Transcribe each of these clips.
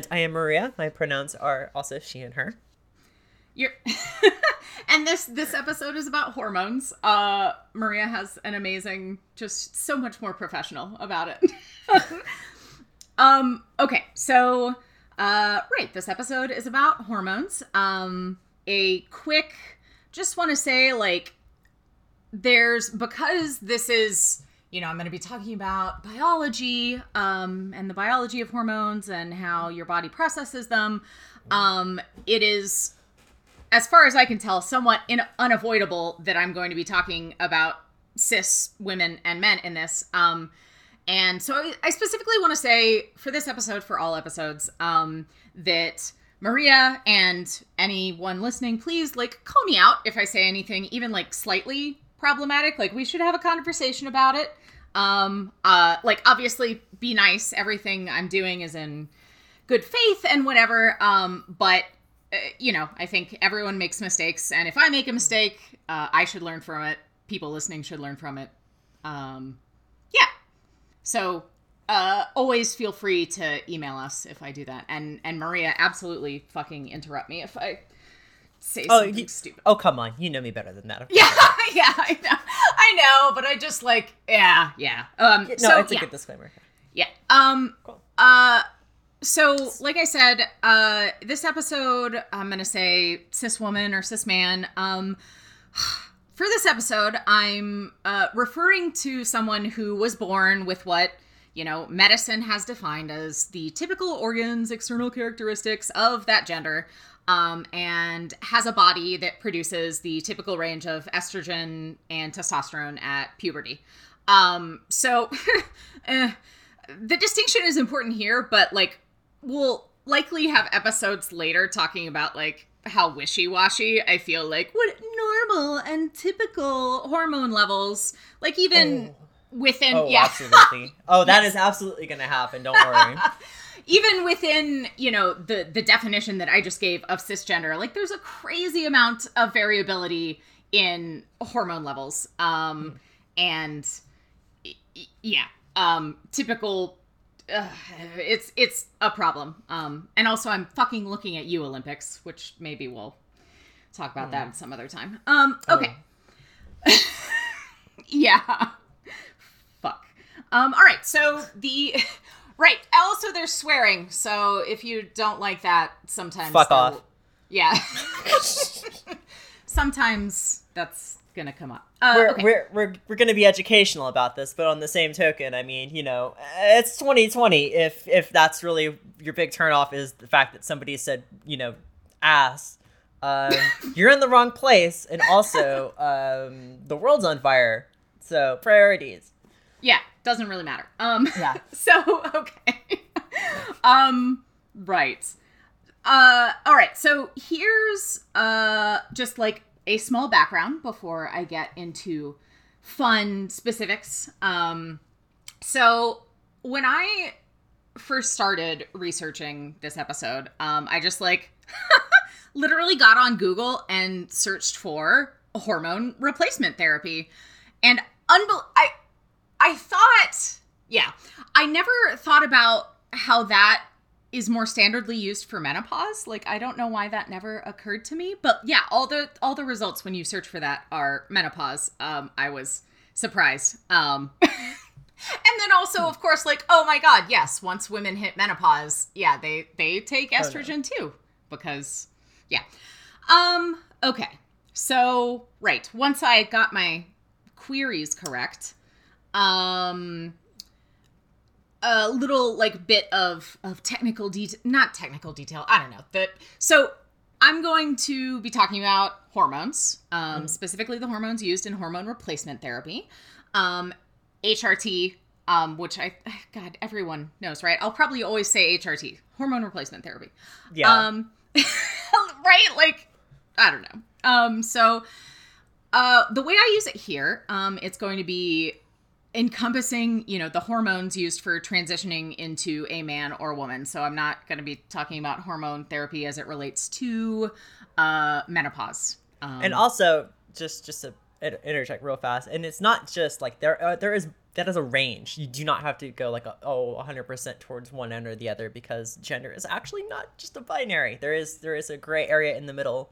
And I am Maria. My pronouns are also she and her. You're and this this episode is about hormones. Uh Maria has an amazing just so much more professional about it. um okay, so uh right, this episode is about hormones. Um a quick just want to say like there's because this is you know i'm going to be talking about biology um, and the biology of hormones and how your body processes them um, it is as far as i can tell somewhat in- unavoidable that i'm going to be talking about cis women and men in this um, and so I, specifically want to say for this episode for all episodes um, that Maria and anyone listening, please like call me out if I say anything even like slightly problematic. Like we should have a conversation about it. Um uh like obviously be nice. Everything I'm doing is in good faith and whatever. Um but uh, you know, I think everyone makes mistakes and if I make a mistake, uh, I should learn from it. People listening should learn from it. Um yeah. So uh, always feel free to email us if I do that. And and Maria, absolutely fucking interrupt me if I say Oh, something you- stupid. Oh, come on. You know me better than that. Yeah, yeah, I know, I know, but I just like, yeah, yeah. Um, No, so it's a yeah, good disclaimer. yeah. Um, Cool. uh, so like I said, uh, this episode, I'm gonna say cis woman or cis man. Um, for this episode, I'm uh, referring to someone who was born with what you know medicine has defined as the typical organs, external characteristics of that gender, um, and has a body that produces the typical range of estrogen and testosterone at puberty. Um, so, eh, the distinction is important here, but like we'll likely have episodes later talking about like how wishy-washy I feel like what normal and typical hormone levels, like even within Oh, yeah, absolutely. Oh, that is absolutely going to happen. Don't worry. even within you know the the definition that I just gave of cisgender, like there's a crazy amount of variability in hormone levels, um, and yeah, um, typical. Uh, it's it's a problem. Um, and also I'm fucking looking at you Olympics, which maybe we'll talk about that some other time. Um, okay. yeah. Fuck. Um, all right. So the right. Also, they're swearing. So if you don't like that, sometimes Fuck off. Yeah. sometimes that's gonna come up. Uh, we're, okay. we're, we're, we're going to be educational about this, but on the same token, I mean, you know, it's 2020. If if that's really your big turnoff is the fact that somebody said, you know, ass, um, you're in the wrong place. And also, um, the world's on fire. So, priorities. Yeah, doesn't really matter. Um Yeah. so okay. um right. Uh all right. So here's uh just like a small background before I get into fun specifics. Um so when I first started researching this episode, um I just like literally got on Google and searched for hormone replacement therapy. And unbel- I I thought, yeah, I never thought about how that is more standardly used for menopause. Like I don't know why that never occurred to me, but yeah, all the all the results when you search for that are menopause. Um I was surprised. Um and then also of course like oh my god, yes, once women hit menopause, yeah, they they take estrogen too because yeah. Um okay. So, right, once I got my queries correct, um a little like bit of of technical detail not technical detail i don't know that so i'm going to be talking about hormones um specifically the hormones used in hormone replacement therapy um hrt um which i god everyone knows right? I'll probably always say hrt hormone replacement therapy. Yeah. um right? Like i don't know. Um so uh the way i use it here um it's going to be encompassing you know the hormones used for transitioning into a man or a woman so i'm not going to be talking about hormone therapy as it relates to uh menopause um, and also just just to interject real fast and it's not just like there uh, there is that is a range. You do not have to go like a, oh 100% towards one end or the other because gender is actually not just a binary. There is there is a gray area in the middle.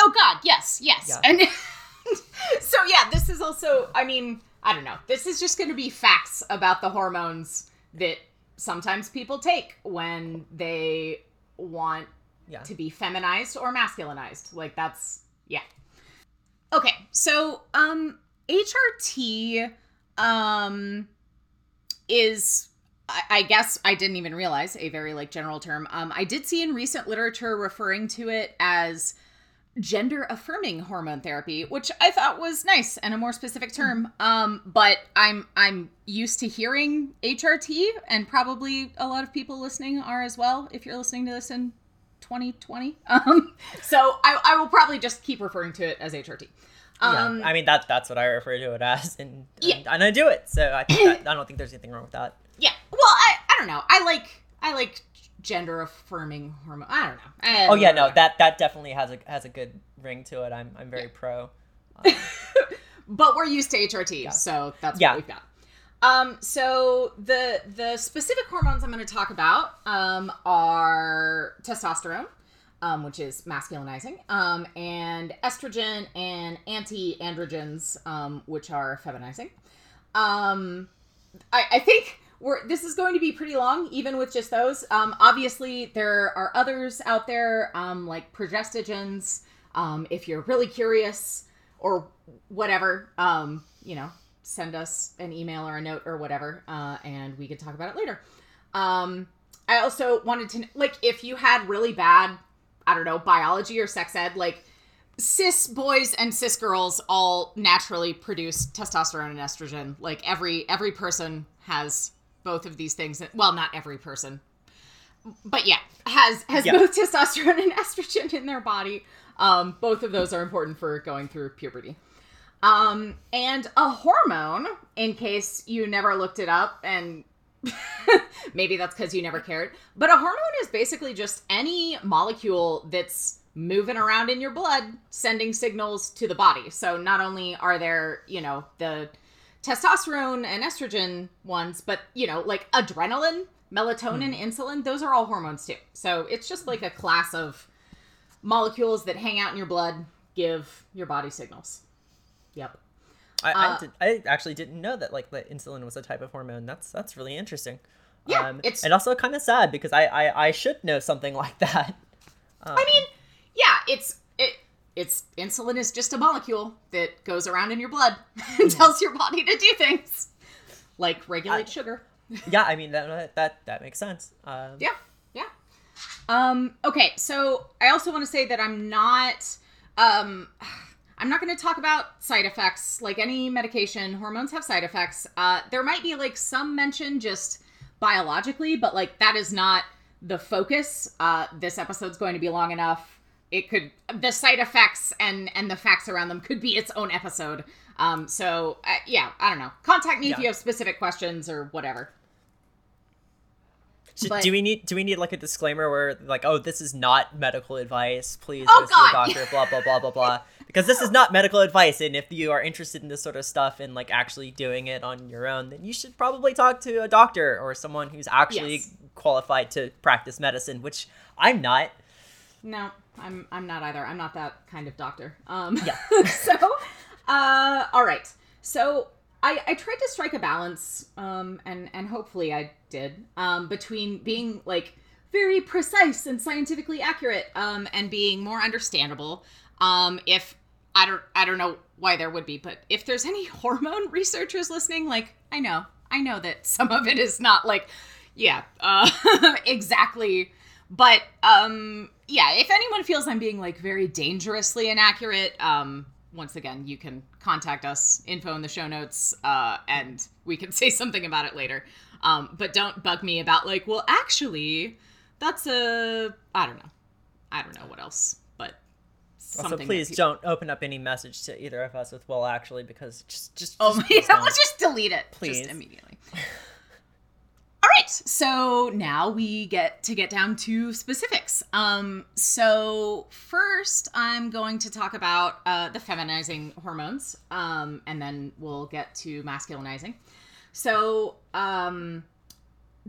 Oh God, yes, yes, Yeah. and so yeah, this is also. I mean, I don't know. This is just going to be facts about the hormones that sometimes people take when they want Yeah. to be feminized or masculinized. Like that's yeah. Okay, so um HRT um is I, I guess I didn't even realize a very like general term. Um I did see in recent literature referring to it as gender affirming hormone therapy, which I thought was nice and a more specific term. Um but I'm I'm used to hearing HRT and probably a lot of people listening are as well if you're listening to this in 2020. Um, so I, I will probably just keep referring to it as HRT. Um, yeah. I mean that that's what I refer to it as, and and, Yeah. and I do it. So I think that, I don't think there's anything wrong with that. yeah. Well, I, I don't know. I like I like gender affirming hormone. I don't know. I- Oh yeah, no, that that definitely has a has a good ring to it. I'm I'm very pro. but we're used to HRT, so that's Yeah. what we've got. Um, so the the specific hormones I'm going to talk about um, are testosterone, um, which is masculinizing, um, and estrogen and anti-androgens, um, which are feminizing. Um, I, I think we're this is going to be pretty long, even with just those. Um, obviously, there are others out there, um, like progestogens. Um, if you're really curious or whatever, um, you know, send us an email or a note or whatever, uh, and we could talk about it later. Um, I also wanted to like if you had really bad, I don't know, biology or sex ed, like cis boys and cis girls all naturally produce testosterone and estrogen. Like every every person has both of these things. Well, not every person, but yeah, has has Yeah. both testosterone and estrogen in their body. Um, both of those are important for going through puberty. Um, and a hormone, in case you never looked it up, and maybe that's because you never cared, but a hormone is basically just any molecule that's moving around in your blood, sending signals to the body. So not only are there, you know, the testosterone and estrogen ones, but, you know, like adrenaline, melatonin, insulin, those are all hormones too. So it's just like a class of molecules that hang out in your blood, give your body signals. Yep. I, Uh, I, did, I actually didn't know that like the insulin was a type of hormone. That's that's really interesting. Yeah, um, it's- and also kind of sad because I, I I should know something like that. Um, I mean, yeah, it's it it's insulin is just a molecule that goes around in your blood and tells your body to do things. Like regulate I- sugar. yeah, I mean that that that makes sense. Um, Yeah, yeah. Um, okay, so I also want to say that I'm not um I'm not going to talk about side effects. Like any medication, hormones have side effects. Uh there might be like some mention just biologically, but like that is not the focus. Uh this episode's going to be long enough. It could the side effects and and the facts around them could be its own episode. Um so uh, yeah, I don't know. Contact me if you have specific questions or whatever. Should- But- do we need do we need like a disclaimer where like oh this is not medical advice please Oh, go see a God. doctor blah blah blah blah blah because this is not medical advice and if you are interested in this sort of stuff and like actually doing it on your own then you should probably talk to a doctor or someone who's actually Yes. qualified to practice medicine which I'm not No, I'm I'm not either. I'm not that kind of doctor. Um Yeah. so uh all right. So I, I tried to strike a balance, um, and and hopefully I did, um, between being like very precise and scientifically accurate, um, and being more understandable. Um, if I don't I don't know why there would be, but if there's any hormone researchers listening, like I know I know that some of it is not like, yeah, uh, exactly. But um, yeah, if anyone feels I'm being like very dangerously inaccurate, um, once again, you can contact us, info in the show notes, uh, and we can say something about it later. Um, but don't bug me about like, well, actually, that's a I don't know, I don't know what else, but also please people- don't open up any message to either of us with well actually because just just, Oh just my please god, let's just delete it Please. just immediately. All right. So now we get to get down to specifics. Um, so first, I'm going to talk about uh, the feminizing hormones, um, and then we'll get to masculinizing. So um,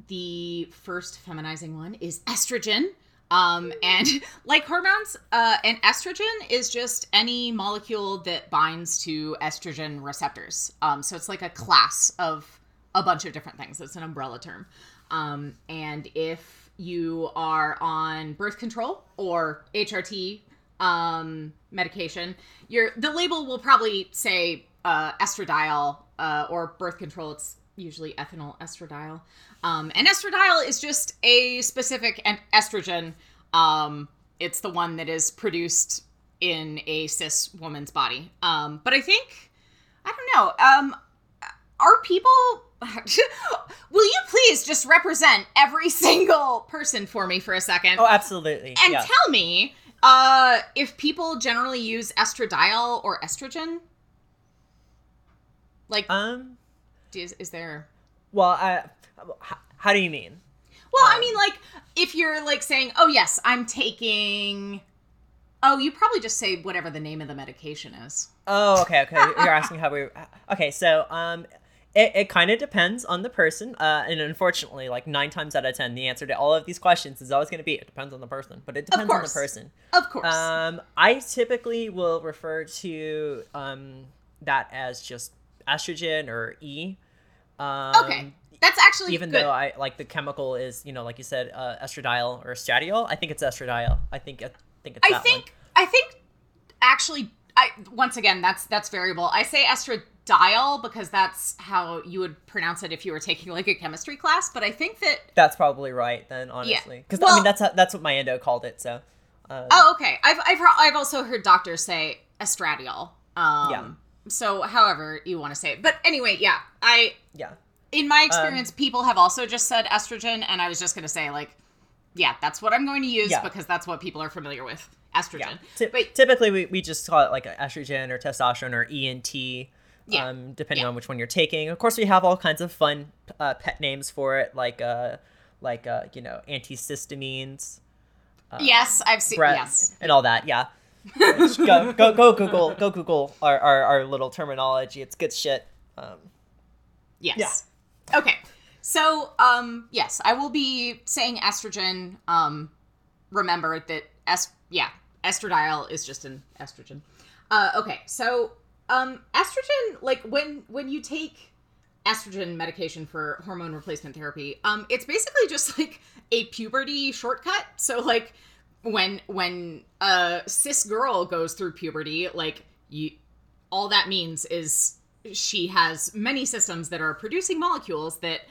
the first feminizing one is estrogen. Um, and like hormones, uh, an estrogen is just any molecule that binds to estrogen receptors. Um, so it's like a class of a bunch of different things. It's an umbrella term. Um, and if you are on birth control or HRT um, medication, your the label will probably say uh, estradiol uh, or birth control. It's usually ethinyl estradiol. Um, and estradiol is just a specific estrogen. Um, it's the one that is produced in a cis woman's body. Um, but I think, I don't know, um, are people. Will you please just represent every single person for me for a second? Oh, absolutely. And yeah. tell me uh, if people generally use estradiol or estrogen. Like, um, is, is there well, I, how, how do you mean? Well, um, I mean, like, if you're like saying, "Oh yes, I'm taking," oh, you probably just say whatever the name of the medication is. Oh, okay, okay. You're asking how we. Okay, so um, it, it kind of depends on the person, uh, and unfortunately, like nine times out of ten, the answer to all of these questions is always going to be it depends on the person, but it depends on the person. Of course. Um, I typically will refer to um that as just estrogen or E. Um, okay. That's actually even good. though I like the chemical is you know like you said uh, estradiol or estradiol. I think it's estradiol. I think I think it's. I think one. I think actually I once again that's that's variable. I say estradiol because that's how you would pronounce it if you were taking like a chemistry class. But I think that that's probably right then honestly because yeah. well, I mean that's how, that's what my endo called it. So. Um, oh okay. I've I've I've also heard doctors say estradiol. Um, yeah. So however you want to say it, but anyway, yeah, I yeah in my experience, um, people have also just said estrogen, and I was just going to say, like, yeah, that's what I'm going to use yeah. because that's what people are familiar with estrogen. Yeah. T- but typically, we, we just call it like estrogen or testosterone or ENT, yeah. um, depending yeah. on which one you're taking. Of course, we have all kinds of fun uh, pet names for it, like uh, like uh, you know, antihistamines. Uh, yes, I've seen yes, and all that. Yeah. go, go go Google go Google our, our, our little terminology. It's good shit. Um, yes. Yeah. Okay. So, um, yes, I will be saying estrogen. Um, remember that es- yeah, estradiol is just an estrogen. Uh, okay, so um, estrogen, like when when you take estrogen medication for hormone replacement therapy, um, it's basically just like a puberty shortcut. So like when when a cis girl goes through puberty, like you, all that means is she has many systems that are producing molecules that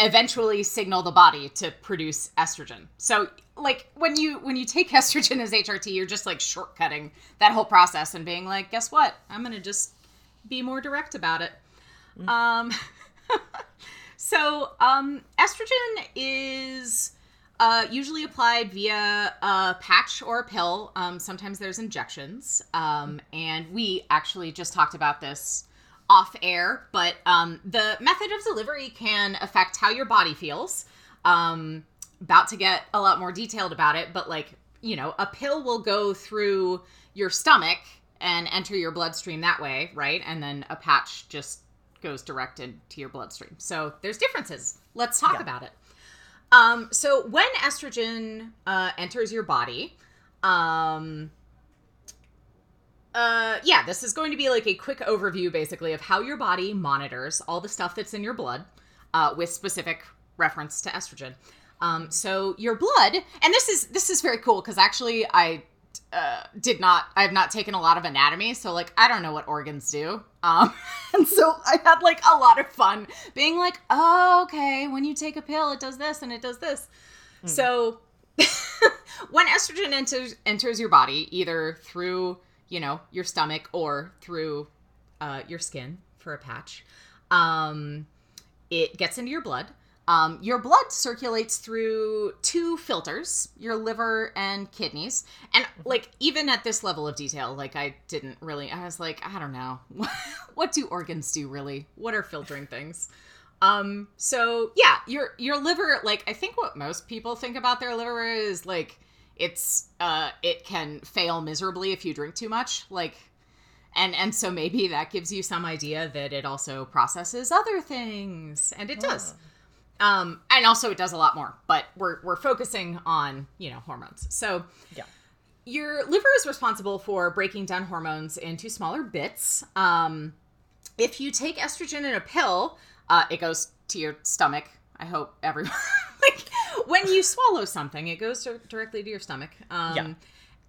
eventually signal the body to produce estrogen. So like when you when you take estrogen as HRT, you're just like shortcutting that whole process and being like, guess what? I'm gonna just be more direct about it. Mm. Um so um estrogen is uh, usually applied via a patch or a pill. Um, sometimes there's injections. Um, and we actually just talked about this off air, but um, the method of delivery can affect how your body feels. Um, about to get a lot more detailed about it, but like, you know, a pill will go through your stomach and enter your bloodstream that way, right? And then a patch just goes directed into your bloodstream. So there's differences. Let's talk yeah. about it. Um, so when estrogen uh, enters your body, um, uh yeah this is going to be like a quick overview basically of how your body monitors all the stuff that's in your blood uh, with specific reference to estrogen. Um, so your blood and this is this is very cool because actually i uh, did not i have not taken a lot of anatomy so like i don't know what organs do. Um, and so i had like a lot of fun being like oh okay when you take a pill it does this and it does this. Mm. so when estrogen enters enters your body either through you know, your stomach or through uh, your skin for a patch. Um, it gets into your blood. Um, your blood circulates through two filters, your liver and kidneys. And like even at this level of detail, like I didn't really I was like, I don't know. what do organs do really? What are filtering things? Um, so yeah, your your liver, like I think what most people think about their liver is like it's uh it can fail miserably if you drink too much. Like and and so maybe that gives you some idea that it also processes other things. And it does. Um, and also it does a lot more, but we're we're focusing on, you know, hormones. So Yeah. your liver is responsible for breaking down hormones into smaller bits. Um, if you take estrogen in a pill, uh, it goes to your stomach. I hope everyone like when you swallow something, it goes to, directly to your stomach. Um, Yeah.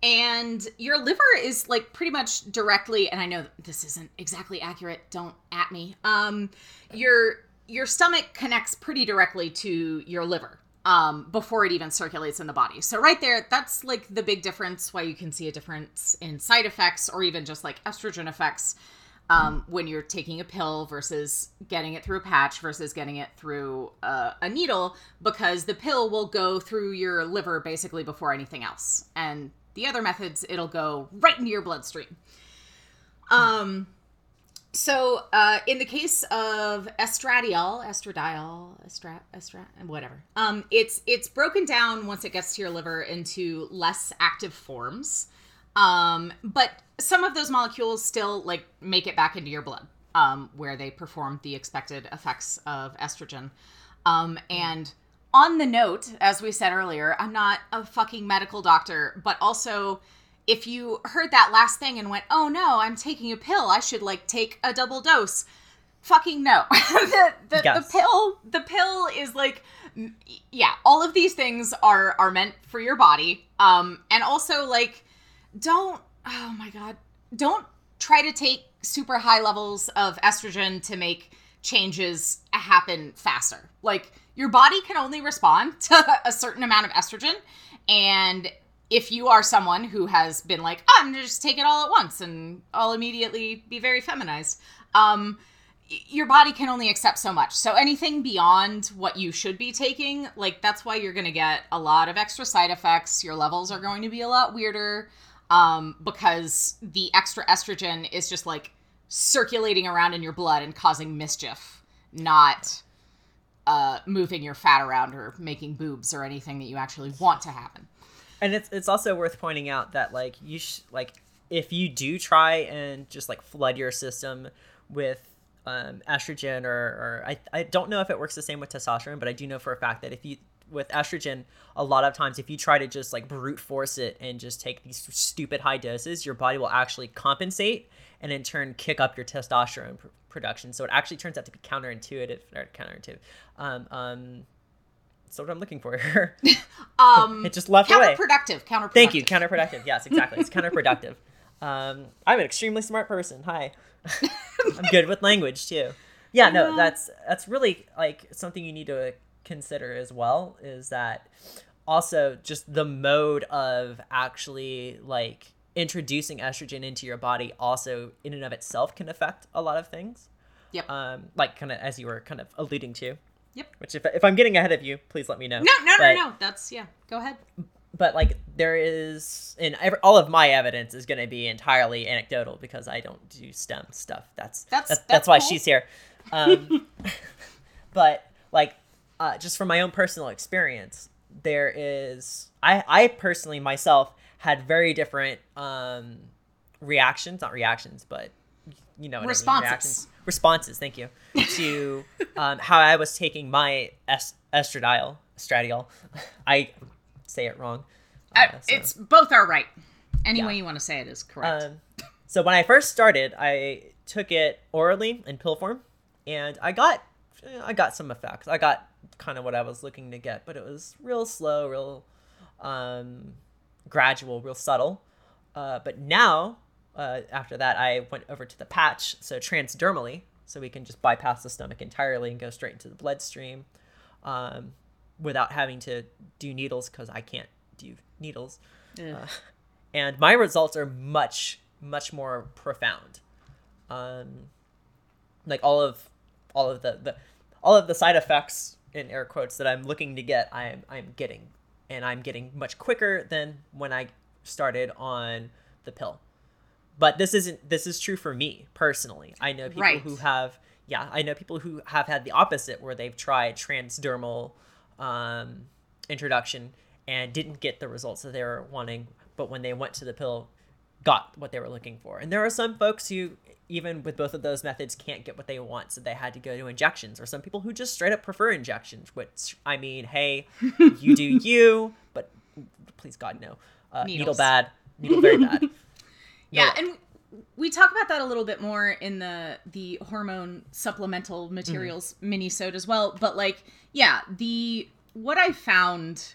And your liver is like pretty much directly, and I know this isn't exactly accurate. Don't at me. Um, your your stomach connects pretty directly to your liver um, before it even circulates in the body. So right there, that's like the big difference. Why you can see a difference in side effects or even just like estrogen effects um, when you're taking a pill versus getting it through a patch versus getting it through uh, a needle, because the pill will go through your liver basically before anything else, and the other methods it'll go right into your bloodstream. Um. So, uh, in the case of estradiol, estradiol, estra, estra, whatever, um, it's it's broken down once it gets to your liver into less active forms, um, but some of those molecules still like make it back into your blood, um, where they perform the expected effects of estrogen. Um, and on the note, as we said earlier, I'm not a fucking medical doctor, but also if you heard that last thing and went, "Oh no, I'm taking a pill. I should like take a double dose." Fucking no. the the, Yes. the pill the pill is like yeah, all of these things are are meant for your body. Um and also like don't oh my god, don't try to take super high levels of estrogen to make changes happen faster. Like your body can only respond to a certain amount of estrogen and if you are someone who has been like, "Oh, I'm gonna just take it all at once and I'll immediately be very feminized, um, your body can only accept so much. So anything beyond what you should be taking, like that's why you're gonna get a lot of extra side effects. Your levels are going to be a lot weirder um, because the extra estrogen is just like circulating around in your blood and causing mischief, not uh, moving your fat around or making boobs or anything that you actually want to happen. and it's it's also worth pointing out that like you sh- like if you do try and just like flood your system with um, estrogen or, or I, I don't know if it works the same with testosterone but i do know for a fact that if you with estrogen a lot of times if you try to just like brute force it and just take these stupid high doses your body will actually compensate and in turn kick up your testosterone pr- production so it actually turns out to be counterintuitive or counterintuitive um, um, that's what i'm looking for here Um, it just left away counterproductive. Counterproductive. Thank you. Counterproductive. Yes, exactly. It's counterproductive. Um, I'm an extremely smart person. Hi. I'm good with language too. Yeah, no, that's that's really like something you need to consider as well. Is that also just the mode of actually like introducing estrogen into your body also in and of itself can affect a lot of things. Yep. Um, like kind of as you were kind of alluding to. Yep. Which if if I'm getting ahead of you, please let me know. No, no, But- no, no. That's yeah. Go ahead. but like there is and ev all of my evidence is going to be entirely anecdotal because i don't do stem stuff that's That's- that's, that's why cool. she's here um, but like uh, just from my own personal experience there is i i personally myself had very different um reactions not reactions but you know what I mean, Responses. reactions responses thank you to um, how i was taking my est- estradiol estradiol i say it wrong Uh, Uh, so- It's both are right. Any Yeah. way you want to say it is correct. um, so when I first started, I took it orally in pill form, and I got I got some effects. I got kind of what I was looking to get, but it was real slow, real um, gradual, real subtle. Uh, but now, uh, after that, I went over to the patch, so transdermally, so we can just bypass the stomach entirely and go straight into the bloodstream, um, without having to do needles because I can't do needles uh, and my results are much much more profound um like all of all of the, the all of the side effects in air quotes that i'm looking to get i'm i'm getting and i'm getting much quicker than when i started on the pill but this isn't this is true for me personally i know people Right. who have yeah, I know people who have had the opposite where they've tried transdermal um, introduction and didn't get the results that they were wanting, but when they went to the pill, got what they were looking for. And there are some folks who, even with both of those methods, can't get what they want, so they had to go to injections. Or some people who just straight up prefer injections, which I mean, hey, you do you, but please God no, uh, needle bad, needle very bad. Yeah, No. and we talk about that a little bit more in the the hormone supplemental materials mini sode as well. But like, yeah, the what I found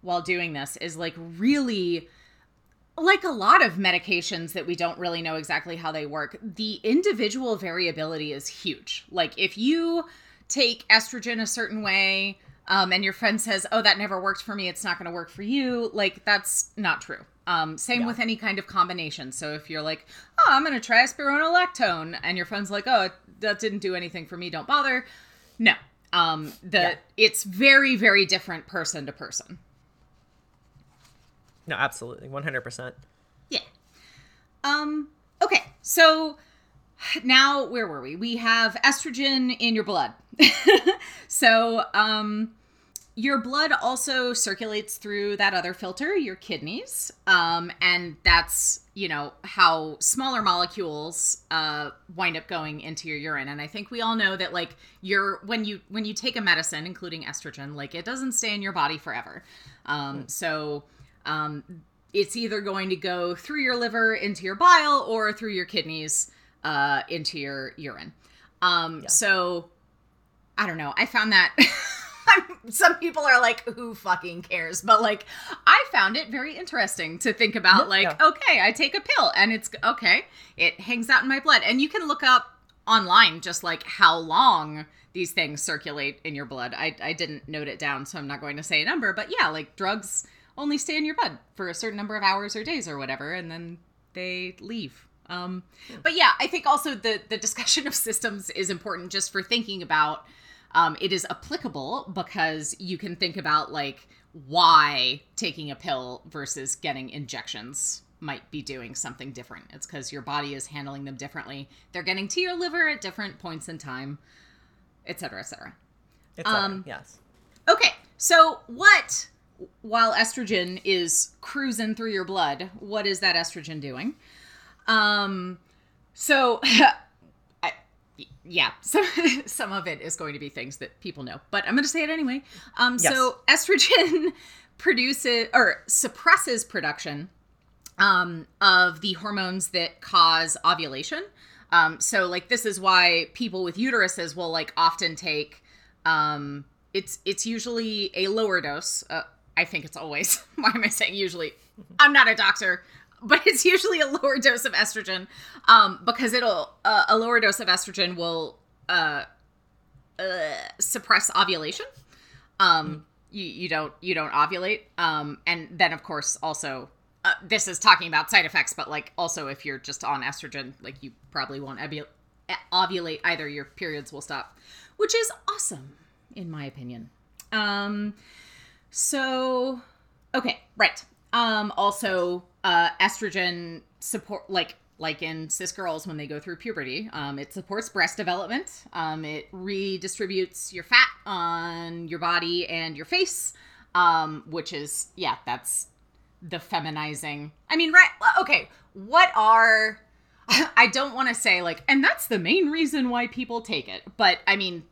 while doing this is like really like a lot of medications that we don't really know exactly how they work, the individual variability is huge. Like if you take estrogen a certain way, um, and your friend says, "Oh, that never worked for me. It's not going to work for you." Like that's not true. Um, same Yeah. with any kind of combination. So if you're like, "Oh, I'm going to try spironolactone," and your friend's like, "Oh, that didn't do anything for me. Don't bother." No. Um, the Yeah. it's very very different person to person. No, absolutely, one hundred percent. Yeah. Um, okay, so now where were we? We have estrogen in your blood. so, um, your blood also circulates through that other filter, your kidneys. Um, and that's, you know, how smaller molecules uh wind up going into your urine. And I think we all know that like your when you when you take a medicine, including estrogen, like it doesn't stay in your body forever. Um, so um it's either going to go through your liver into your bile or through your kidneys uh, into your urine. Um, So I don't know. I found that some people are like, who fucking cares? But like, I found it very interesting to think about, Yeah, like, yeah. okay, I take a pill and it's okay, it hangs out in my blood. And you can look up online just like how long these things circulate in your blood. I, I didn't note it down, so I'm not going to say a number, but yeah, like drugs only stay in your blood for a certain number of hours or days or whatever, and then they leave. Um, but yeah, I think also the the discussion of systems is important just for thinking about. Um, it is applicable because you can think about like why taking a pill versus getting injections might be doing something different. It's because your body is handling them differently. They're getting to your liver at different points in time, et cetera, et cetera. It's Um, yes. Okay, so what, while estrogen is cruising through your blood, what is that estrogen doing? Um, so, I, yeah, some some of it is going to be things that people know, but I'm going to say it anyway. Um, so estrogen produces or suppresses production um, of the hormones that cause ovulation. Um, so like this is why people with uteruses will like often take um, it's it's usually a lower dose. Uh, I think it's always. Why am I saying usually? I'm not a doctor, but it's usually a lower dose of estrogen um, because it'll uh, a lower dose of estrogen will uh, uh, suppress ovulation. Um, you, you don't you don't ovulate, um, and then of course also uh, this is talking about side effects, but like also if you're just on estrogen, like you probably won't ovu- ovulate either. Your periods will stop, which is awesome in my opinion. Um, so okay, right. Um, also uh, estrogen support like like in cis girls when they go through puberty um, it supports breast development um, it redistributes your fat on your body and your face um, which is yeah that's the feminizing i mean right okay what are i don't want to say like and that's the main reason why people take it but i mean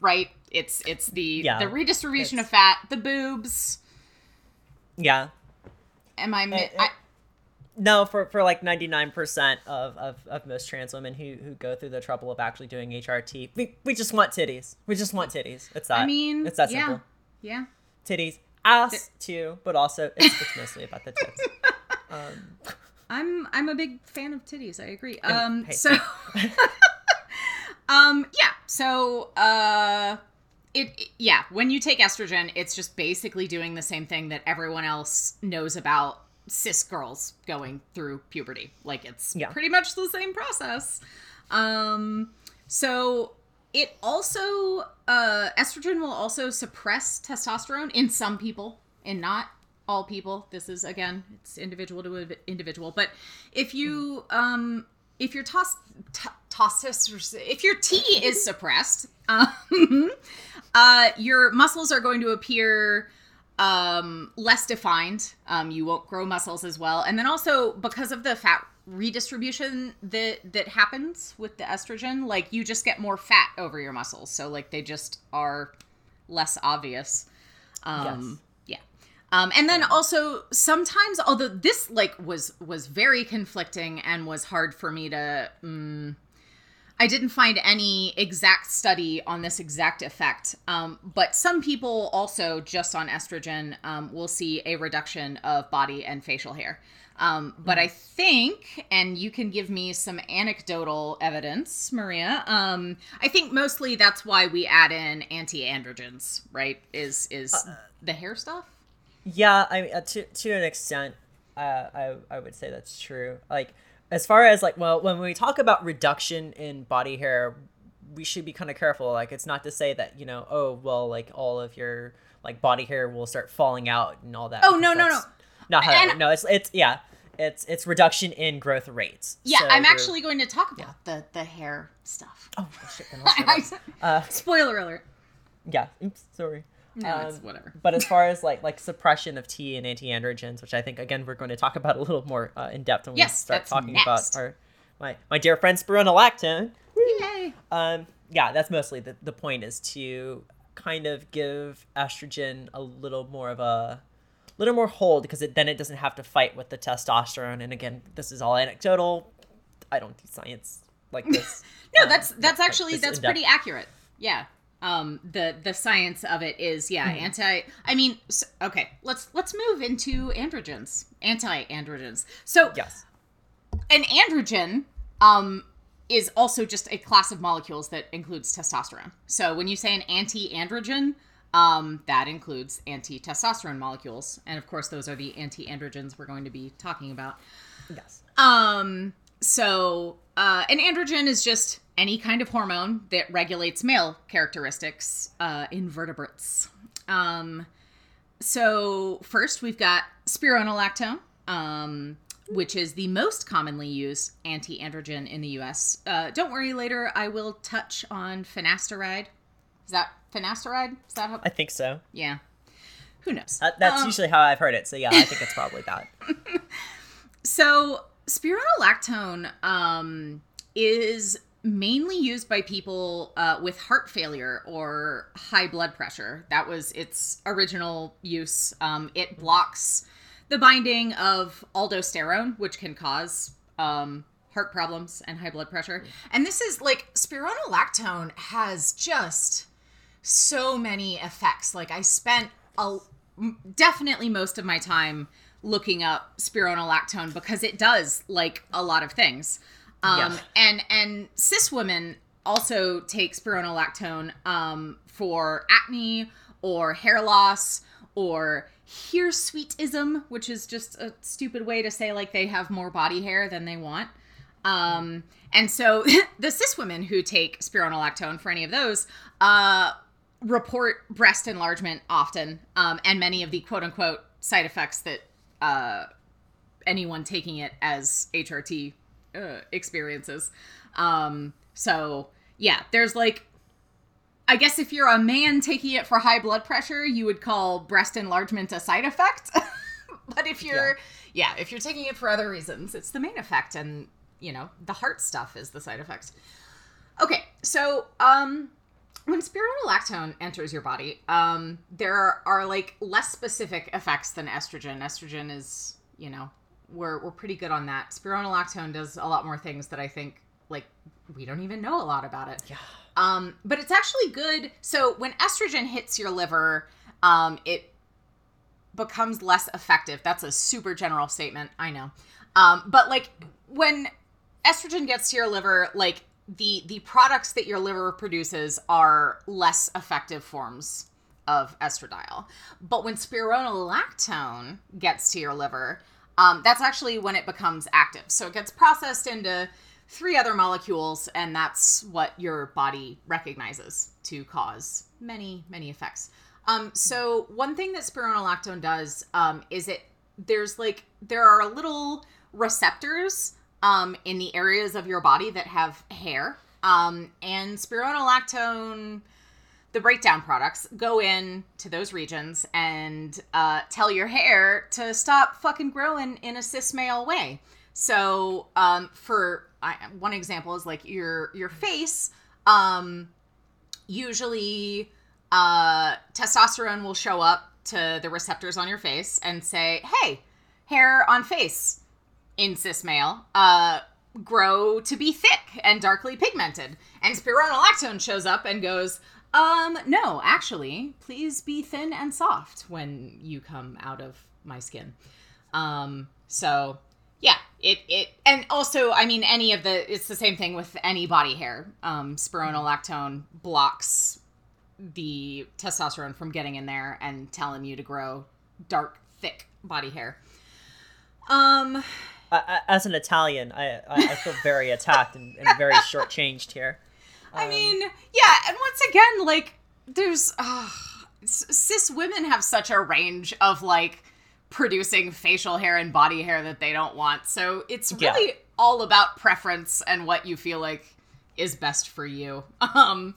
right it's it's the Yeah, the redistribution of fat the boobs Yeah. am i, mi- Eh, eh, I No, for, for like 99% of, of, of most trans women who, who go through the trouble of actually doing HRT, we, we just want titties. We just want titties. It's that. I mean, it's that yeah, simple. yeah. Titties. Ass too, but also it's, it's mostly about the tits. Um, I'm I'm a big fan of titties. I agree. Um, hey, so, um, yeah. So, uh, it yeah. When you take estrogen, it's just basically doing the same thing that everyone else knows about cis girls going through puberty. Like it's Yeah. pretty much the same process. Um, so it also uh, estrogen will also suppress testosterone in some people, in not all people. This is again, it's individual to individual. But if you um, if your tos- t- if your T is suppressed, um, uh, your muscles are going to appear um, less defined. Um, you won't grow muscles as well, and then also because of the fat redistribution that that happens with the estrogen, like you just get more fat over your muscles, so like they just are less obvious. Um, Yeah. Um, and then also sometimes, although this like was was very conflicting and was hard for me to. Mm, I didn't find any exact study on this exact effect, um, but some people also just on estrogen um, will see a reduction of body and facial hair. Um, but I think, and you can give me some anecdotal evidence, Maria. Um, I think mostly that's why we add in anti-androgens, right? Is is the hair stuff? Yeah, I mean, uh, to to an extent, uh, I I would say that's true. Like as far as like, well, when we talk about reduction in body hair, we should be kind of careful. Like, it's not to say that you know, oh well, like all of your like body hair will start falling out and all that. Oh, no, no, no, Not how. And- no, it's it's yeah, it's it's reduction in growth rates. Yeah, So I'm actually going to talk about the the hair stuff. Oh shit! Then uh, Spoiler alert. yeah. Oops. Sorry. No, it's Um, whatever. But as far as like like suppression of T and anti-androgens, which I think again we're going to talk about a little more uh, in depth when Yes, we start talking next. about our my my dear friend spironolactone. Yay. Um, yeah, that's mostly the the point is to kind of give estrogen a little more of a little more hold because it, then it doesn't have to fight with the testosterone. And again, this is all anecdotal. I don't do science like this. No, Um, that's that's like actually this that's pretty accurate. Yeah. Um the the science of it is yeah, Mm-hmm. anti I mean s okay, let's let's move into androgens. Anti-androgens. So Yes. an androgen um is also just a class of molecules that includes testosterone. So when you say an anti-androgen, um, that includes anti-testosterone molecules, and of course, those are the anti-androgens we're going to be talking about. Yes. Um, so uh, an androgen is just any kind of hormone that regulates male characteristics uh, in vertebrates. Um, so first we've got spironolactone, um, which is the most commonly used anti-androgen in the U.S. Uh, don't worry, later I will touch on finasteride. Is that finasteride? Is that how? I think so. Yeah. Who knows? That, that's Um, usually how I've heard it. So yeah, I think it's probably that. So spironolactone um, is mainly used by people uh, with heart failure or high blood pressure. That was its original use. Um, it blocks the binding of aldosterone, which can cause um, heart problems and high blood pressure. And this is like spironolactone has just so many effects. Like I spent a definitely most of my time looking up spironolactone because it does like a lot of things. Um, Yeah. and and cis women also take spironolactone um, for acne or hair loss or hirsutism, which is just a stupid way to say like they have more body hair than they want. Um, and so the cis women who take spironolactone for any of those uh, report breast enlargement often, um, and many of the quote unquote side effects that uh, anyone taking it as HRT uh, experiences. Um, so yeah, there's like, I guess if you're a man taking it for high blood pressure, you would call breast enlargement a side effect. but if you're, yeah. if you're taking it for other reasons, it's the main effect, and you know the heart stuff is the side effect. Okay, so um, when spironolactone enters your body, um, there are, are like less specific effects than estrogen. Estrogen is, you know, we're we're pretty good on that. Spironolactone does a lot more things that I think like we don't even know a lot about it. Yeah. Um, but it's actually good. So when estrogen hits your liver, um, it becomes less effective. That's a super general statement, I know. Um, but like when estrogen gets to your liver, like the the products that your liver produces are less effective forms of estradiol. But when spironolactone gets to your liver, um, that's actually when it becomes active. So it gets processed into three other molecules, and that's what your body recognizes to cause many, many effects. Um, so one thing that spironolactone does um, is it there's like there are little receptors um, in the areas of your body that have hair. Um, and spironolactone, the breakdown products, go in to those regions and uh, tell your hair to stop fucking growing in a cis male way. So, um, for I, one example is like your your face. Um, usually, uh, testosterone will show up to the receptors on your face and say, "Hey, hair on face in cis male, uh, grow to be thick and darkly pigmented." And spironolactone shows up and goes, "Um, no, actually, please be thin and soft when you come out of my skin." Um, so yeah, it it and also, I mean, any of the it's the same thing with any body hair. Um, spironolactone blocks the testosterone from getting in there and telling you to grow dark, thick body hair. Um, I, I, as an Italian, I, I, feel very attacked and, and very shortchanged here. I mean, yeah, and once again, like, there's uh, cis women have such a range of like producing facial hair and body hair that they don't want. So it's Yeah. really all about preference and what you feel like is best for you. Um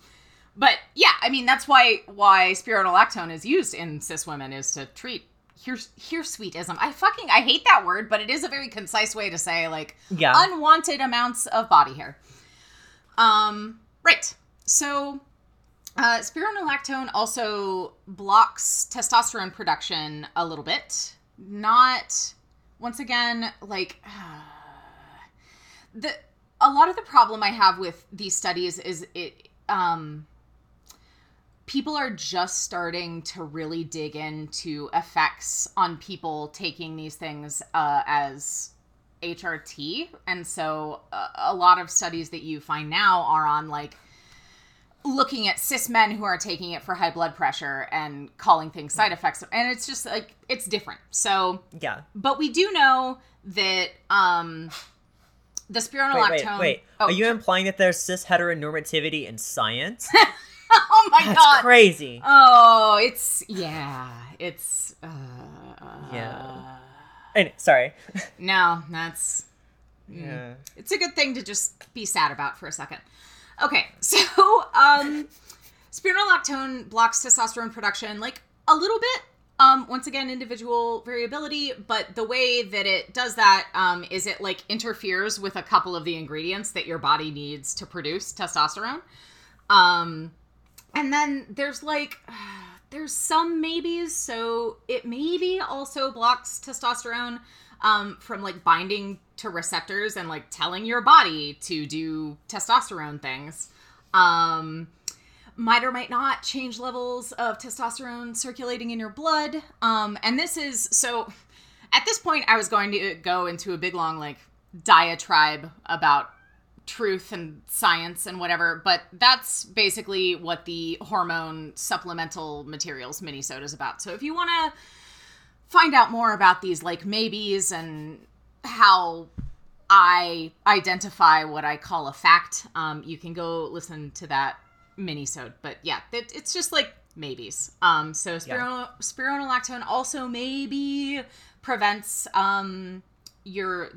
but yeah, I mean that's why why spironolactone is used in cis women is to treat hirsutism. I fucking I hate that word, but it is a very concise way to say like Yeah. unwanted amounts of body hair. Um right. So uh, spironolactone also blocks testosterone production a little bit. Not, once again, like the a lot of the problem I have with these studies is it um people are just starting to really dig into effects on people taking these things uh, as HRT, and so uh, a lot of studies that you find now are on like looking at cis men who are taking it for high blood pressure and calling things side effects and it's just like it's different so yeah. but we do know that um the Wait, spironolactone wait, wait. oh, Are you implying that there's cis heteronormativity in science? oh my That's god crazy. oh it's yeah it's uh Yeah. And, sorry. no that's Yeah. it's a good thing to just be sad about for a second. Okay, so um spironolactone blocks testosterone production like a little bit. Um once again individual variability, but the way that it does that um is it like interferes with a couple of the ingredients that your body needs to produce testosterone. Um and then there's like there's some maybes so it maybe also blocks testosterone um, from like binding to receptors and like telling your body to do testosterone things. Um, might or might not change levels of testosterone circulating in your blood. Um, and this is so at this point i was going to go into a big long like diatribe about truth and science and whatever, but that's basically what the hormone supplemental materials minisode is about. So if you want to find out more about these like maybes and how I identify what I call a fact, um, you can go listen to that minisode. But yeah, it, it's just like maybes. Um, so spironol- spironolactone also maybe prevents um, your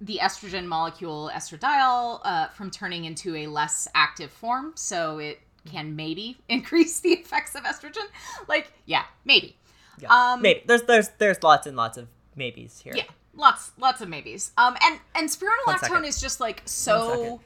the estrogen molecule estradiol uh, from turning into a less active form, so it can maybe increase the effects of estrogen. Like, yeah, maybe. Yeah. Um, Maybe. There's there's there's lots and lots of maybes here. Yeah, lots, lots of maybes. Um, and and spironolactone is just like so,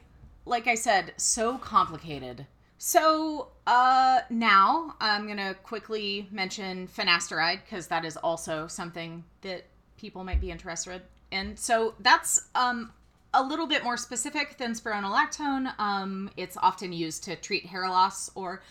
like I said, so complicated. So uh, now I'm gonna quickly mention finasteride because that is also something that people might be interested in. So that's um a little bit more specific than spironolactone. Um, it's often used to treat hair loss or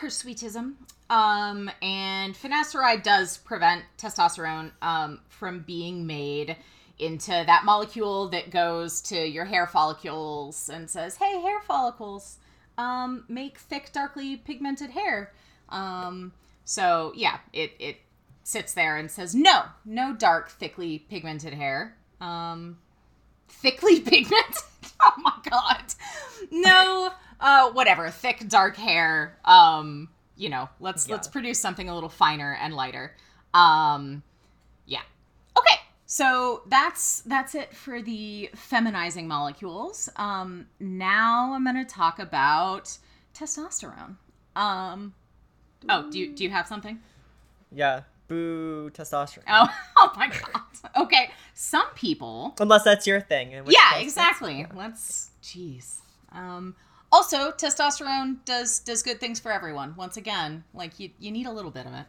hirsutism. Um, and finasteride does prevent testosterone um, from being made into that molecule that goes to your hair follicles and says, "Hey, hair follicles, um, make thick, darkly pigmented hair." Um, so yeah, it it sits there and says, "No, no dark, thickly pigmented hair." Um, thickly pigmented. oh my god. No, uh whatever, thick dark hair. Um, you know, let's Yeah. let's produce something a little finer and lighter. Um yeah. Okay. So that's that's it for the feminizing molecules. Um, now I'm going to talk about testosterone. Um, oh, do you do you have something? Yeah. Boo testosterone. Oh, oh my god. Okay, some people. Unless that's your thing. Yeah, exactly. Let's. Jeez. Um. Also, testosterone does does good things for everyone. Once again, like you you need a little bit of it.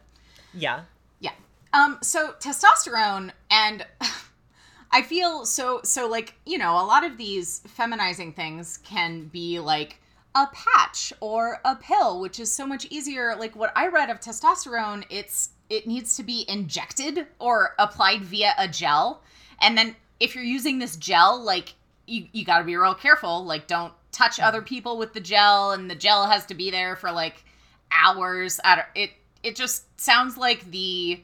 Yeah. Yeah. Um so testosterone and I feel so so like, you know, a lot of these feminizing things can be like a patch or a pill, which is so much easier. Like what I read of testosterone, it's it needs to be injected or applied via a gel. And then if you're using this gel, like you you got to be real careful, like don't touch other people with the gel and the gel has to be there for like hours. I don't, it it just sounds like the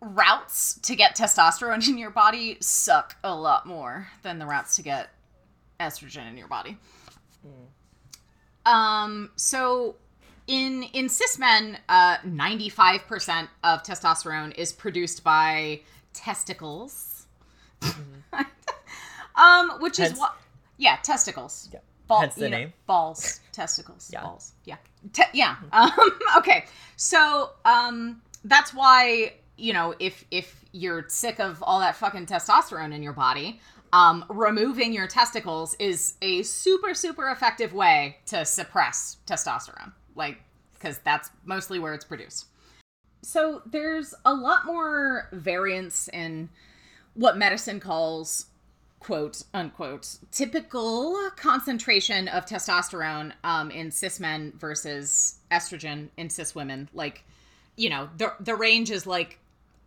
routes to get testosterone in your body suck a lot more than the routes to get estrogen in your body. Um, so in in cis men, uh, ninety five percent of testosterone is produced by testicles. um, which is what? Yeah, testicles. Yeah. Ball, Hence the you know, name. balls, testicles, Yeah. balls. Yeah, Te- yeah. Um, okay, so um, that's why you know if if you're sick of all that fucking testosterone in your body, um, removing your testicles is a super super effective way to suppress testosterone, like because that's mostly where it's produced. So there's a lot more variance in what medicine calls quote unquote typical concentration of testosterone um, in cis men versus estrogen in cis women like you know the the range is like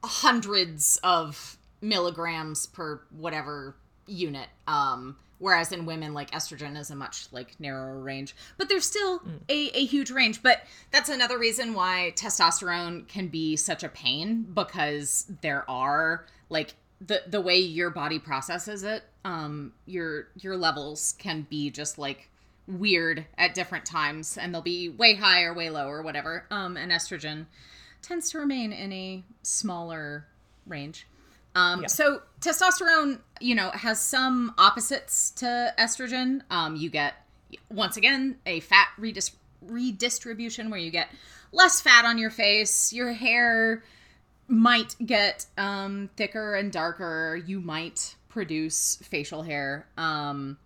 hundreds of milligrams per whatever unit um whereas in women like estrogen is a much like narrower range. But there's still a, a huge range. But that's another reason why testosterone can be such a pain because there are like the the way your body processes it um your your levels can be just like weird at different times and they'll be way high or way low or whatever. Um and estrogen tends to remain in a smaller range um, Yeah. So testosterone, you know, has some opposites to estrogen. Um, you get once again a fat redis- redistribution where you get less fat on your face. Your hair might get um, thicker and darker. You might produce facial hair. Um,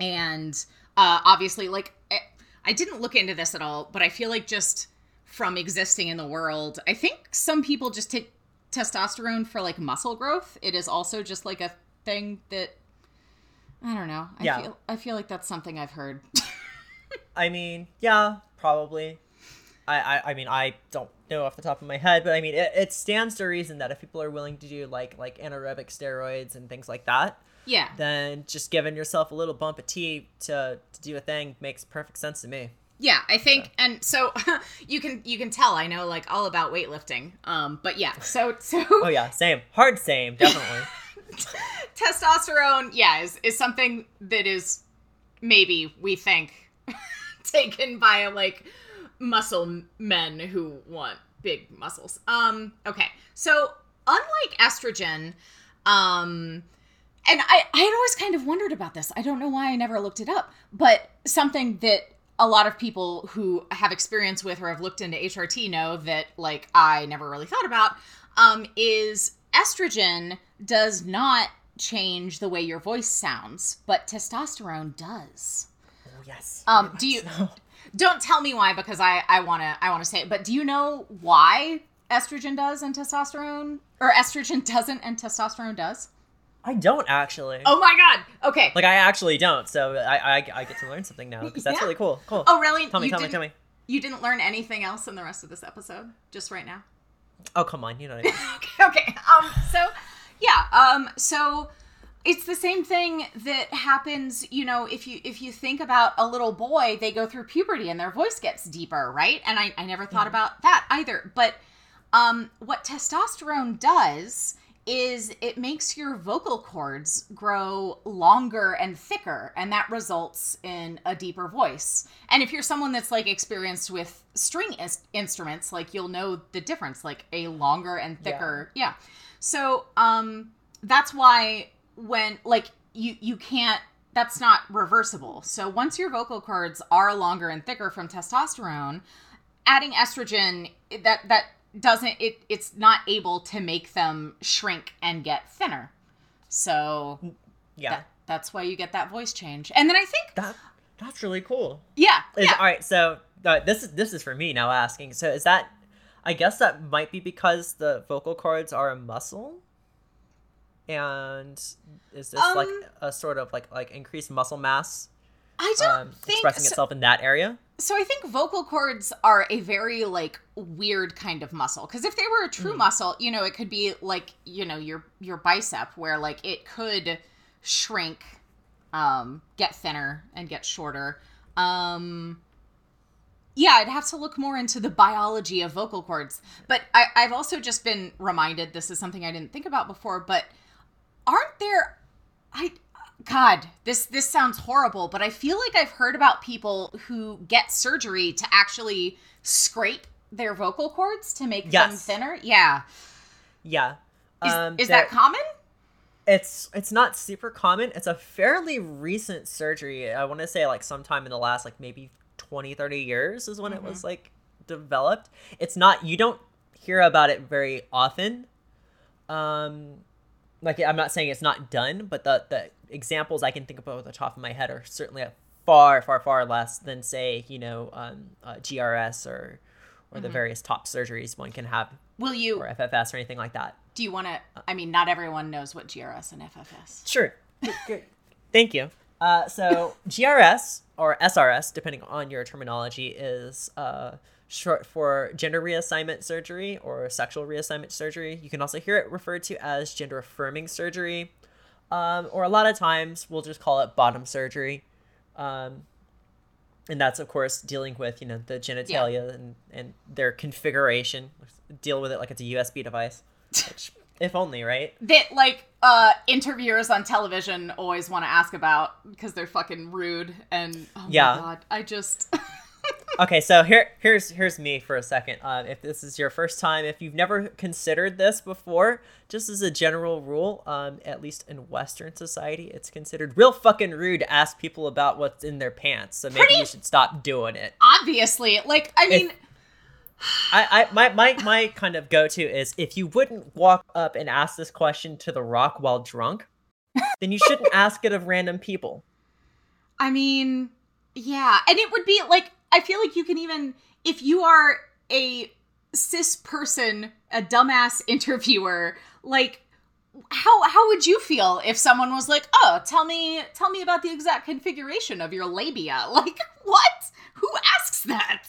and uh, obviously, like I, I didn't look into this at all, but I feel like just from existing in the world, I think some people just take testosterone for like muscle growth. It is also just like a thing that I don't know. I Yeah. feel I feel like that's something I've heard. I mean, yeah, probably. I, I, I mean, I don't know off the top of my head, but I mean, it, it stands to reason that if people are willing to do like like anaerobic steroids and things like that, yeah. then just giving yourself a little bump of tea to, to do a thing makes perfect sense to me. Yeah, I think and so you can you can tell I know like all about weightlifting. Um but yeah, so so Oh yeah, same, hard same, definitely. testosterone, yeah, is is something that is maybe we think taken by like muscle men who want big muscles. Um okay. So unlike estrogen, um and I I had always kind of wondered about this. I don't know why I never looked it up, but something that a lot of people who have experience with or have looked into HRT know that like I never really thought about um, is estrogen does not change the way your voice sounds, but testosterone does. oh yes. Um, do you- so. Don't tell me why because I I want to I want to say it, but do you know why estrogen does and testosterone or estrogen doesn't and testosterone does? I don't actually. Oh my god. Okay. Like I actually don't, so I I, I get to learn something now because that's Yeah. really cool. Cool. oh really? tell me, tell me, tell me. You didn't learn anything else in the rest of this episode just right now? Oh come on, you know. What I mean. okay, okay. Um, so yeah, um, so it's the same thing that happens, you know, if you if you think about a little boy, they go through puberty and their voice gets deeper, right? And I, I never thought about that either. But um what testosterone does is it makes your vocal cords grow longer and thicker and that results in a deeper voice. And if you're someone that's like experienced with string is- instruments like you'll know the difference like a longer and thicker yeah, so um that's why when like you you can't that's not reversible. So once your vocal cords are longer and thicker from testosterone, adding estrogen that that doesn't it it's not able to make them shrink and get thinner. So Yeah. that, that's why you get that voice change. And then I think that that's really cool. yeah, Is, yeah. All right, so uh, this is this is for me now asking. So is that? I guess that might be because the vocal cords are a muscle, and is this like Um, a sort of like like increased muscle mass I don't um, think expressing so, itself in that area? So I think vocal cords are a very like weird kind of muscle because if they were a true Mhm. muscle, you know, it could be like you know your your bicep where like it could shrink, um, get thinner and get shorter. Um, yeah, I'd have to look more into the biology of vocal cords. But I, I've also just been reminded this is something I didn't think about before. But aren't there? I God, this this sounds horrible, but I feel like I've heard about people who get surgery to actually scrape their vocal cords to make them thinner. Yeah, Yeah. is, um, is there- that common? it's it's not super common. It's a fairly recent surgery. I want to say like sometime in the last like maybe 20 30 years is when it was like developed. It's not you don't hear about it very often. Um like i'm not saying it's not done but the the examples i can think of off the top of my head are certainly far far far less than say you know um uh, grs or or the various top surgeries one can have Will you? or ffs or anything like that Do you want to? I mean, not everyone knows what GRS and FFS. Sure. Good. Thank you. Uh, so GRS or SRS, depending on your terminology, is uh, short for gender reassignment surgery or sexual reassignment surgery. You can also hear it referred to as gender affirming surgery, um, or a lot of times we'll just call it bottom surgery. Um, and that's of course dealing with you know the genitalia and, and their configuration. Deal with it like it's a USB device. Which, if only, right? that like uh interviewers on television always want to ask about because they're fucking rude and oh Yeah. my god i just okay so here here's here's me for a second. Um, if this is your first time if you've never considered this before just as a general rule um, at least in western society it's considered real fucking rude to ask people about what's in their pants so maybe Pretty- you should stop doing it. obviously like i mean I, I my, my my kind of go-to is if you wouldn't walk up and ask this question to the rock while drunk then you shouldn't ask it of random people. I mean yeah and it would be like i feel like you can even if you are a cis person a dumbass interviewer like how how would you feel if someone was like oh tell me tell me about the exact configuration of your labia. Like what? Who asks that?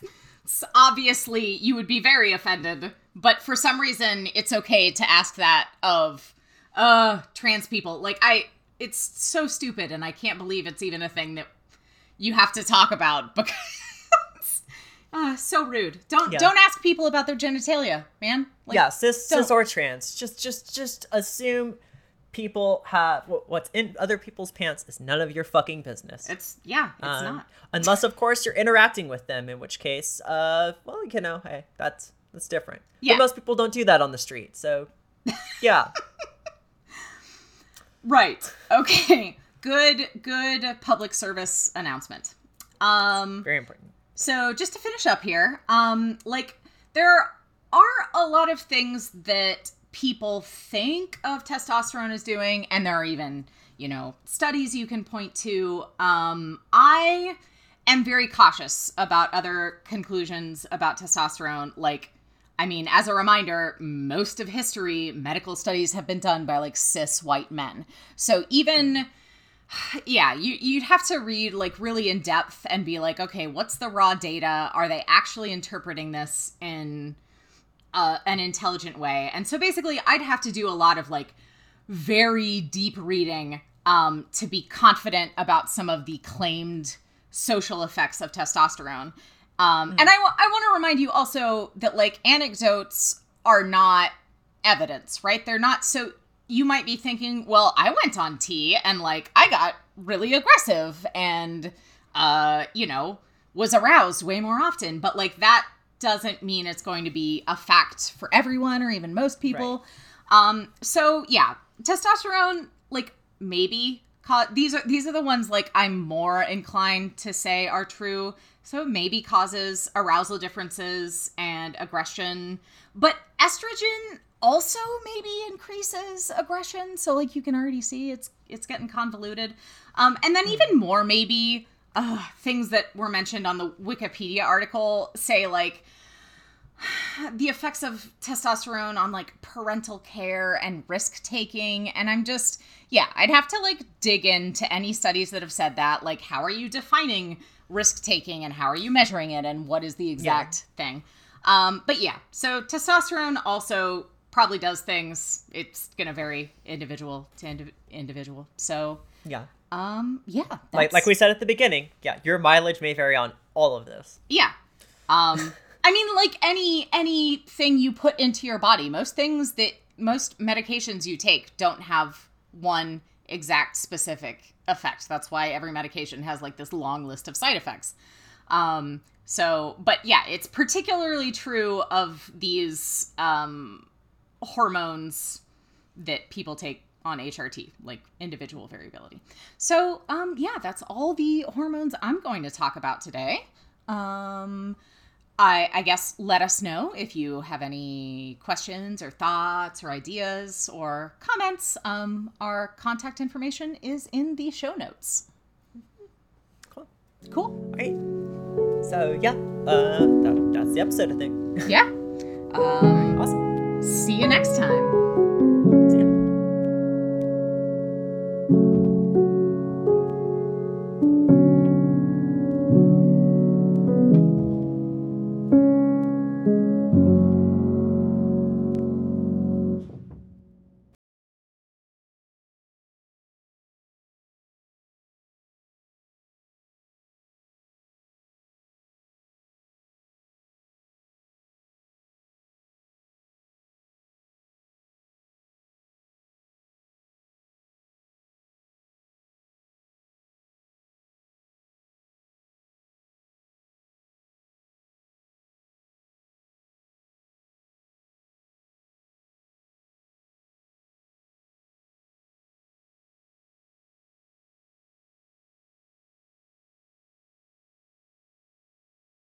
So obviously you would be very offended but for some reason it's okay to ask that of uh trans people. Like i it's so stupid and i can't believe it's even a thing that you have to talk about because uh, so rude don't Yeah. don't ask people about their genitalia man like, yeah, cis, cis or trans. Just, just, just assume people have what's in other people's pants is none of your fucking business. it's yeah it's Um, not unless, of course, you're interacting with them, in which case, uh, well, you know, hey, that's that's different. Yeah. But most people don't do that on the street, so yeah. right okay good good public service announcement um Very important. So just to finish up here, um, like there are a lot of things that people think of testosterone as doing, and there are even, you know, studies you can point to. Um, I am very cautious about other conclusions about testosterone. Like, I mean, as a reminder, most of history, medical studies have been done by like cis white men. So even yeah you you'd have to read like really in depth and be like okay what's the raw data? Are they actually interpreting this in uh, an intelligent way? And so basically i'd have to do a lot of like very deep reading um, to be confident about some of the claimed social effects of testosterone. Um, and I wa- I want to remind you also that like anecdotes are not evidence, right? They're not so you might be thinking, well, I went on T and like I got really aggressive and uh, you know, was aroused way more often, but like that doesn't mean it's going to be a fact for everyone or even most people. Um, so yeah, testosterone, like maybe ca- these are these are the ones like I'm more inclined to say are true. So maybe causes arousal differences and aggression, but estrogen also maybe increases aggression. So like you can already see it's it's getting convoluted. Um, and then even more maybe uh, things that were mentioned on the Wikipedia article say like the effects of testosterone on like parental care and risk taking and i'm just yeah i'd have to like dig into any studies that have said that like how are you defining risk taking and how are you measuring it and what is the exact yeah. thing um but yeah so testosterone also probably does things it's gonna vary individual to indi- individual so yeah um yeah like like we said at the beginning yeah your mileage may vary on all of this yeah um I mean, like any anything you put into your body, most things that most medications you take don't have one exact specific effect. That's why every medication has like this long list of side effects. Um, so, but yeah, it's particularly true of these um, hormones that people take on HRT, like individual variability. So, um, yeah, that's all the hormones I'm going to talk about today. Um, I, I guess let us know if you have any questions or thoughts or ideas or comments. Um, our contact information is in the show notes. Cool. Cool. All right. So yeah, uh, that, that's the episode. I think. Yeah. Um, awesome. See you next time.